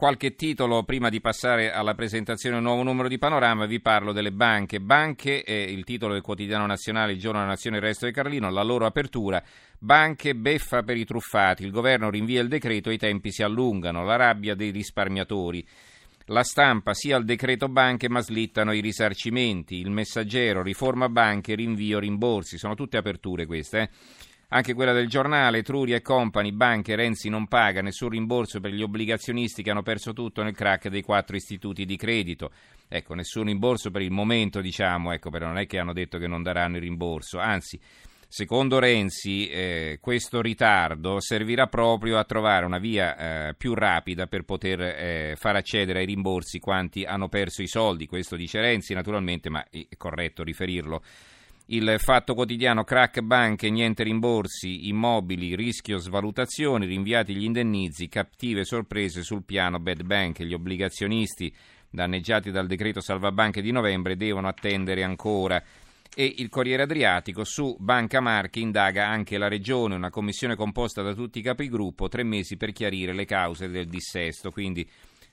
Qualche titolo prima di passare alla presentazione del nuovo numero di Panorama, vi parlo delle banche. Banche è il titolo del quotidiano nazionale, il giorno della nazione, il resto di Carlino, la loro apertura. Banche beffa per i truffati, il governo rinvia il decreto i tempi si allungano, la rabbia dei risparmiatori. La stampa sia il decreto banche ma slittano i risarcimenti, il messaggero, riforma banche, rinvio rimborsi, sono tutte aperture queste. Eh? Anche quella del giornale, Truri e Company, banche, Renzi non paga, nessun rimborso per gli obbligazionisti che hanno perso tutto nel crack dei quattro istituti di credito. Ecco, nessun rimborso per il momento, diciamo, ecco, però non è che hanno detto che non daranno il rimborso, anzi, secondo Renzi eh, questo ritardo servirà proprio a trovare una via eh, più rapida per poter eh, far accedere ai rimborsi quanti hanno perso i soldi, questo dice Renzi naturalmente, ma è corretto riferirlo il fatto quotidiano crack banche, niente rimborsi, immobili, rischio svalutazioni, rinviati gli indennizi, cattive sorprese sul piano bad bank. Gli obbligazionisti danneggiati dal decreto salvabanche di novembre devono attendere ancora. E il Corriere Adriatico su Banca Marche indaga anche la Regione, una commissione composta da tutti i capigruppo, tre mesi per chiarire le cause del dissesto. Quindi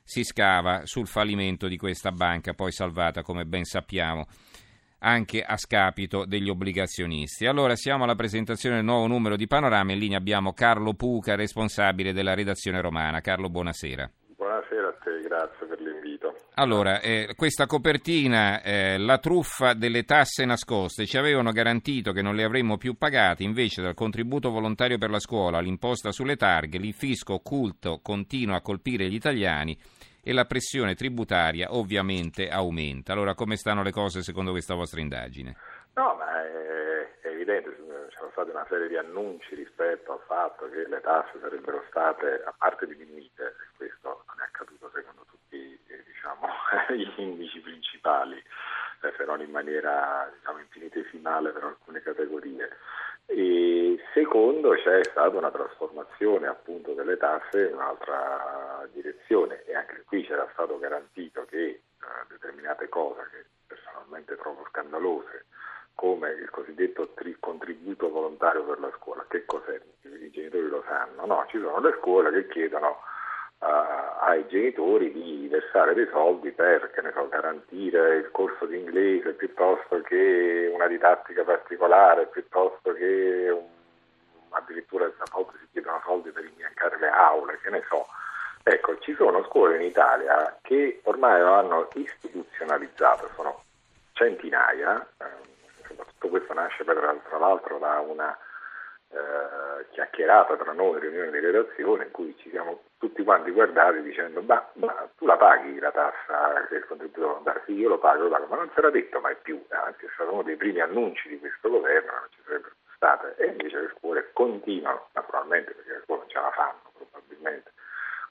si scava sul fallimento di questa banca, poi salvata come ben sappiamo anche a scapito degli obbligazionisti. Allora siamo alla presentazione del nuovo numero di Panorama. In linea abbiamo Carlo Puca, responsabile della redazione romana. Carlo, buonasera. Buonasera a te, grazie per l'invito. Allora, eh, questa copertina, eh, la truffa delle tasse nascoste, ci avevano garantito che non le avremmo più pagate, invece dal contributo volontario per la scuola all'imposta sulle targhe, il fisco occulto continua a colpire gli italiani e la pressione tributaria ovviamente aumenta. Allora come stanno le cose secondo questa vostra indagine? No, ma è, è evidente, c'erano stati una serie di annunci rispetto al fatto che le tasse sarebbero state a parte diminuite, questo non è accaduto secondo tutti eh, diciamo, gli indici principali, eh, se non in maniera diciamo, infinitesimale per alcune categorie. E secondo c'è stata una trasformazione appunto delle tasse in un'altra direzione. E anche qui c'era stato garantito che uh, determinate cose che personalmente trovo scandalose come il cosiddetto tri- contributo volontario per la scuola, che cos'è? I genitori lo sanno, no, ci sono le scuole che chiedono uh, ai genitori di versare dei soldi per so, garantire il corso di inglese piuttosto che una didattica particolare, piuttosto che un, addirittura a volte si chiedono soldi per imbiancare le aule, che ne so. Ecco, ci sono scuole in Italia che ormai lo hanno istituzionalizzato, sono centinaia, eh, tutto questo nasce tra l'altro da una eh, chiacchierata tra noi, riunione di redazione, in cui ci siamo tutti quanti guardati dicendo ma, ma tu la paghi la tassa del contributo volontario? Sì, io lo pago, lo pago, ma non era detto mai più, anzi è stato uno dei primi annunci di questo governo, non ci sarebbero state, e invece le scuole continuano, naturalmente perché le scuole non ce la fanno probabilmente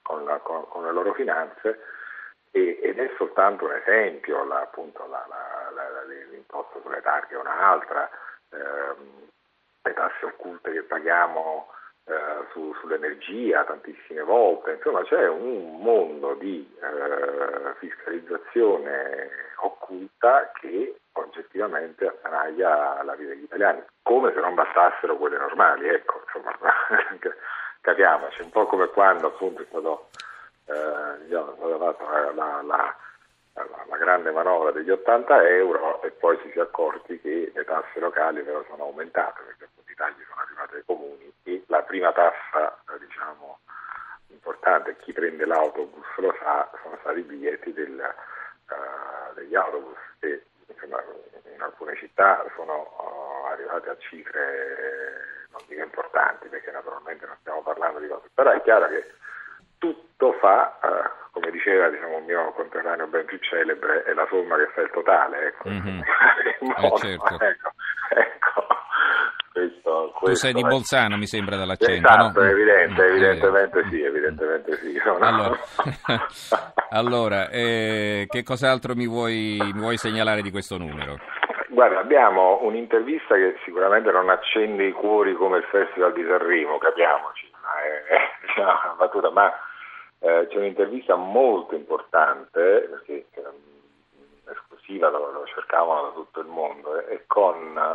con, la, con, con le loro finanze, e, ed è soltanto un esempio, la, appunto la, l'imposta sulle targhe è un'altra, tasse occulte che paghiamo eh, su, sull'energia tantissime volte, insomma c'è un mondo di eh, fiscalizzazione occulta che oggettivamente attanaglia la vita degli italiani, come se non bastassero quelle normali, ecco, insomma, capiamoci, un po' come quando appunto è stato, eh, diciamo, la, la la grande manovra degli 80 euro e poi si è accorti che le tasse locali però sono aumentate perché i tagli sono arrivati ai comuni e la prima tassa eh, diciamo, importante, chi prende l'autobus lo sa, sono stati i biglietti del, uh, degli autobus che insomma, in alcune città sono uh, arrivati a cifre non dico importanti perché naturalmente non stiamo parlando di cose, però è chiaro che tutto fa uh, come diceva diciamo, un mio conterraneo ben più celebre, è la somma che fa il totale. Ecco. Mm-hmm. modo, eh, certo. ecco, ecco. Questo, questo tu sei di Bolzano, mi sembra dall'accento. Esatto, no? evidente, mm, evidentemente sì, evidentemente sì. No, allora, allora eh, che cos'altro mi vuoi, mi vuoi segnalare di questo numero? Guarda, abbiamo un'intervista che sicuramente non accende i cuori come il Festival di Sanremo, capiamoci, ma è, è una battuta, ma eh, c'è un'intervista molto importante, perché eh, esclusiva lo, lo, cercavano da tutto il mondo, eh, con eh,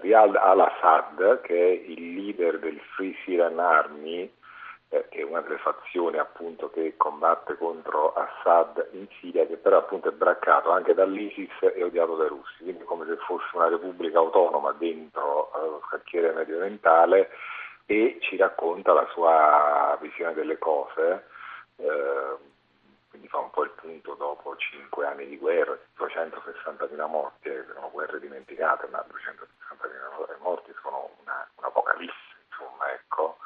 Riyad al-Assad, che è il leader del Free Syrian Army, eh, che è una delle fazioni appunto che combatte contro Assad in Siria, che però appunto è braccato anche dall'ISIS e odiato dai russi, quindi come se fosse una repubblica autonoma dentro eh, lo scacchiere medio orientale e ci racconta la sua visione delle cose. Eh, quindi fa un po' il punto dopo cinque anni di guerra, 260.000 morti, eh, sono guerre dimenticate, ma 260.000 morti sono una, un'apocalisse, insomma, ecco.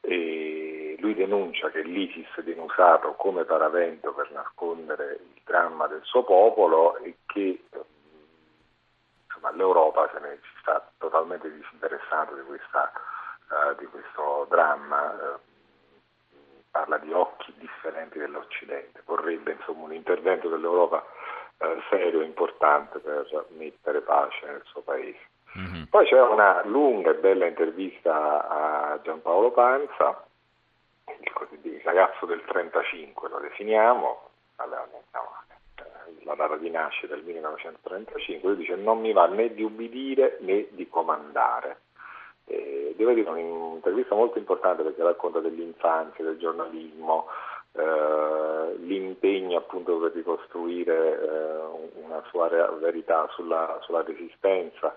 E lui denuncia che l'ISIS viene usato come paravento per nascondere il dramma del suo popolo e che insomma, l'Europa se ne sta totalmente disinteressando di, questa, uh, di questo dramma. Uh, parla di occhi differenti dell'Occidente, vorrebbe insomma, un intervento dell'Europa eh, serio e importante per mettere pace nel suo paese. Mm-hmm. Poi c'è una lunga e bella intervista a Giampaolo Panza, il ragazzo del 35 lo definiamo, allora, eh, la data di nascita del 1935, lui dice non mi va né di ubbidire né di comandare. Eh, devo dire un'intervista molto importante perché racconta dell'infanzia, del giornalismo, eh, l'impegno appunto per ricostruire eh, una sua verità sulla, sulla resistenza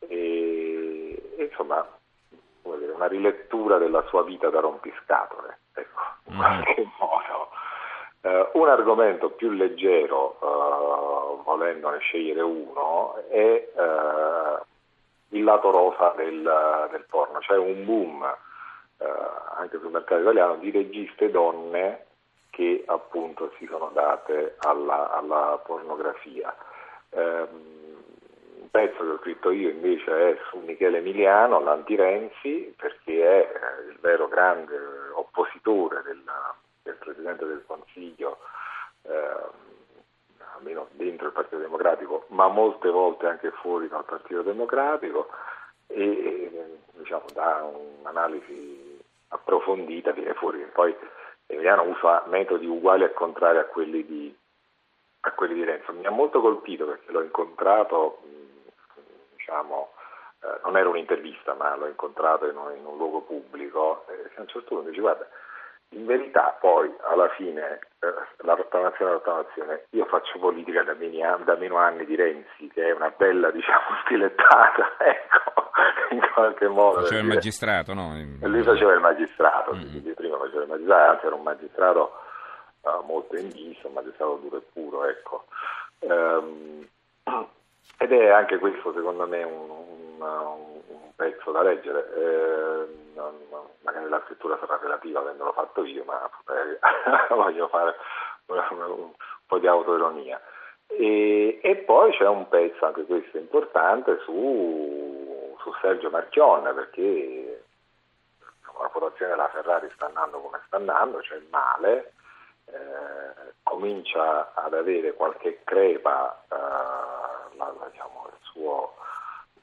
e, e insomma dire, una rilettura della sua vita da rompiscatole, ecco, in mm. qualche modo. Uh, un argomento più leggero, uh, volendone scegliere uno, è uh, il lato rosa del, del porno, c'è un boom eh, anche sul mercato italiano di registe donne che appunto si sono date alla, alla pornografia. Eh, un pezzo che ho scritto io invece è su Michele Emiliano, l'anti-Renzi, perché è eh, il vero grande oppositore del Presidente del Consiglio eh, almeno dentro il Partito Democratico, ma molte volte anche fuori dal Partito Democratico e diciamo, da un'analisi approfondita viene fuori che poi Emiliano usa metodi uguali e contrari a quelli di, a quelli di Renzo. Mi ha molto colpito perché l'ho incontrato, diciamo, eh, non era un'intervista, ma l'ho incontrato in un, in un luogo pubblico e a un certo punto dice guarda, in verità poi alla fine eh, la rottamazione la rottamazione, io faccio politica da, meno, da meno anni di Renzi, che è una bella diciamo stilettata, ecco, in qualche modo. Faceva il magistrato, no? Lui faceva il magistrato, mm-hmm. prima faceva il magistrato, anzi era un magistrato uh, molto in viso, un magistrato duro e puro, ecco. Um, ed è anche questo secondo me un, un, un pezzo da leggere. Eh, non, magari la scrittura sarà relativa avendolo fatto io, ma voglio fare una, una, un po' di autoironia. E, e, poi c'è un pezzo, anche questo importante, su, su Sergio Marchionne, perché la votazione della Ferrari sta andando come sta andando, c'è il male, eh, comincia ad avere qualche crepa eh, la, diciamo, il suo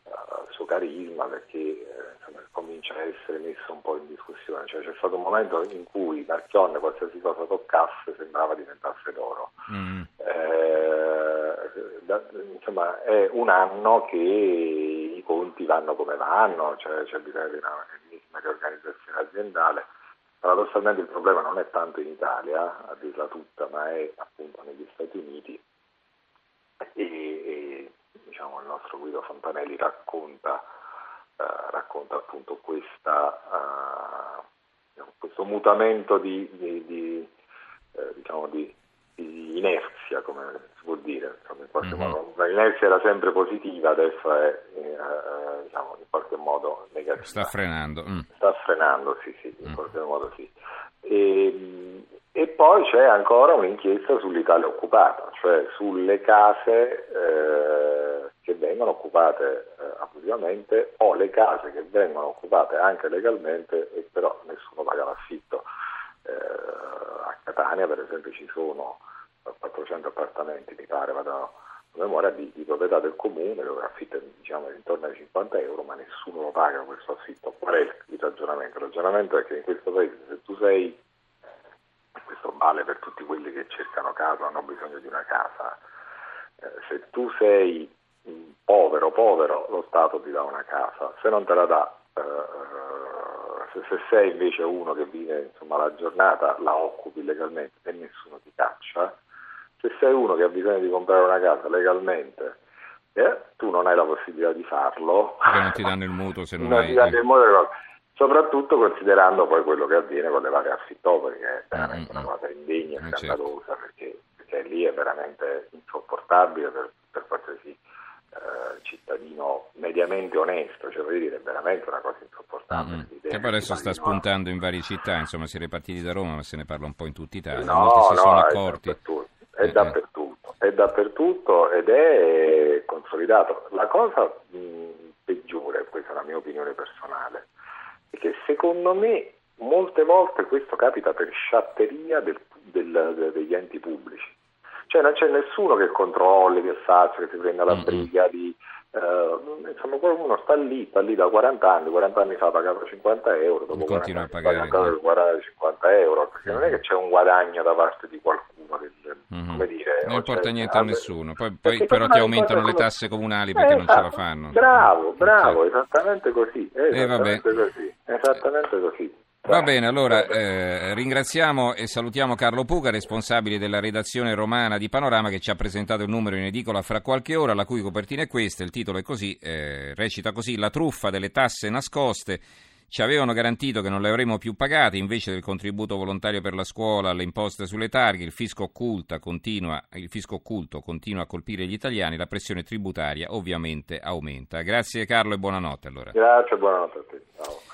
il suo carisma perché eh, insomma, comincia a essere messo un po' in discussione. Cioè, c'è stato un momento in cui Marchionne qualsiasi cosa toccasse sembrava diventasse d'oro. Mm. Eh, da, insomma, è un anno che i conti vanno come vanno, cioè, c'è bisogno di una ennesima riorganizzazione aziendale. Paradossalmente il problema non è tanto in Italia, a dirla tutta, ma è appunto negli Stati Uniti. E, e diciamo, il nostro Guido Fontanelli racconta, eh, racconta appunto questa, uh, questo mutamento di, di, di, eh, diciamo di, inerzia, come si può dire. Insomma, in qualche mm-hmm. modo, l'inerzia era sempre positiva, adesso è eh, diciamo, in qualche modo negativa. Sta frenando. Mm. Sta frenando, sì, sì, in mm. qualche modo sì. E, e poi c'è ancora un'inchiesta sull'Italia occupata, cioè sulle case eh, che vengono occupate eh, abusivamente o le case che vengono occupate anche legalmente e però nessuno paga l'affitto. Eh, a Catania per esempio ci sono 400 appartamenti, mi pare, vado a memoria, di, di, proprietà del comune dove l'affittano diciamo, intorno ai 50 euro ma nessuno lo paga questo affitto. Qual è il ragionamento? Il ragionamento è che in questo paese se tu sei questo vale per tutti quelli che cercano casa, hanno bisogno di una casa. Eh, se tu sei povero, povero, lo Stato ti dà una casa, se non te la dà, eh, se, se, sei invece uno che vive insomma, la giornata, la occupi legalmente e nessuno ti caccia, se sei uno che ha bisogno di comprare una casa legalmente e tu non hai la possibilità di farlo, perché non ti danno il mutuo se non, non hai... ti danno il mutuo, soprattutto considerando poi quello che avviene con le varie affittò, perché è veramente mm-hmm. una cosa indegna e eh, scandalosa, certo. perché, perché, lì è veramente insopportabile per, eh, cittadino mediamente onesto, cioè voglio dire, è veramente una cosa insopportabile. Mm-hmm. Che poi adesso sta spuntando in varie città, insomma si è ripartiti da Roma, ma se ne parla un po' in tutta Italia, no, molti si no, sono accorti. È dappertutto, è, eh, dappertutto, è dappertutto ed è consolidato. La cosa mh, peggiore, questa è la mia opinione personale, è che secondo me molte volte questo capita per sciatteria del, del, degli enti pubblici. Cioè non c'è nessuno che controlli, che faccia, che si prenda la briga di... Uh, insomma, qualcuno sta lì, sta lì da 40 anni, 40 anni fa pagava 50 euro, dopo continua a pagare ancora 40, 50 euro, perché mm. non è che c'è un guadagno da parte di qualcuno del, mm-hmm. come dire, non importa niente a nessuno, poi, poi però ti aumentano le tasse comunali perché eh, non ce la fanno. Bravo, bravo, esattamente così, esattamente eh, così, esattamente così. Va bene, allora eh, ringraziamo e salutiamo Carlo Puga, responsabile della redazione romana di Panorama, che ci ha presentato il numero in edicola fra qualche ora, la cui copertina è questa, il titolo è così, eh, recita così, La truffa delle tasse nascoste. Ci avevano garantito che non le avremmo più pagate, invece del contributo volontario per la scuola, le imposte sulle targhe, il fisco, continua, il fisco occulto continua a colpire gli italiani, la pressione tributaria ovviamente aumenta. Grazie Carlo e buonanotte allora. Grazie, buonanotte a te.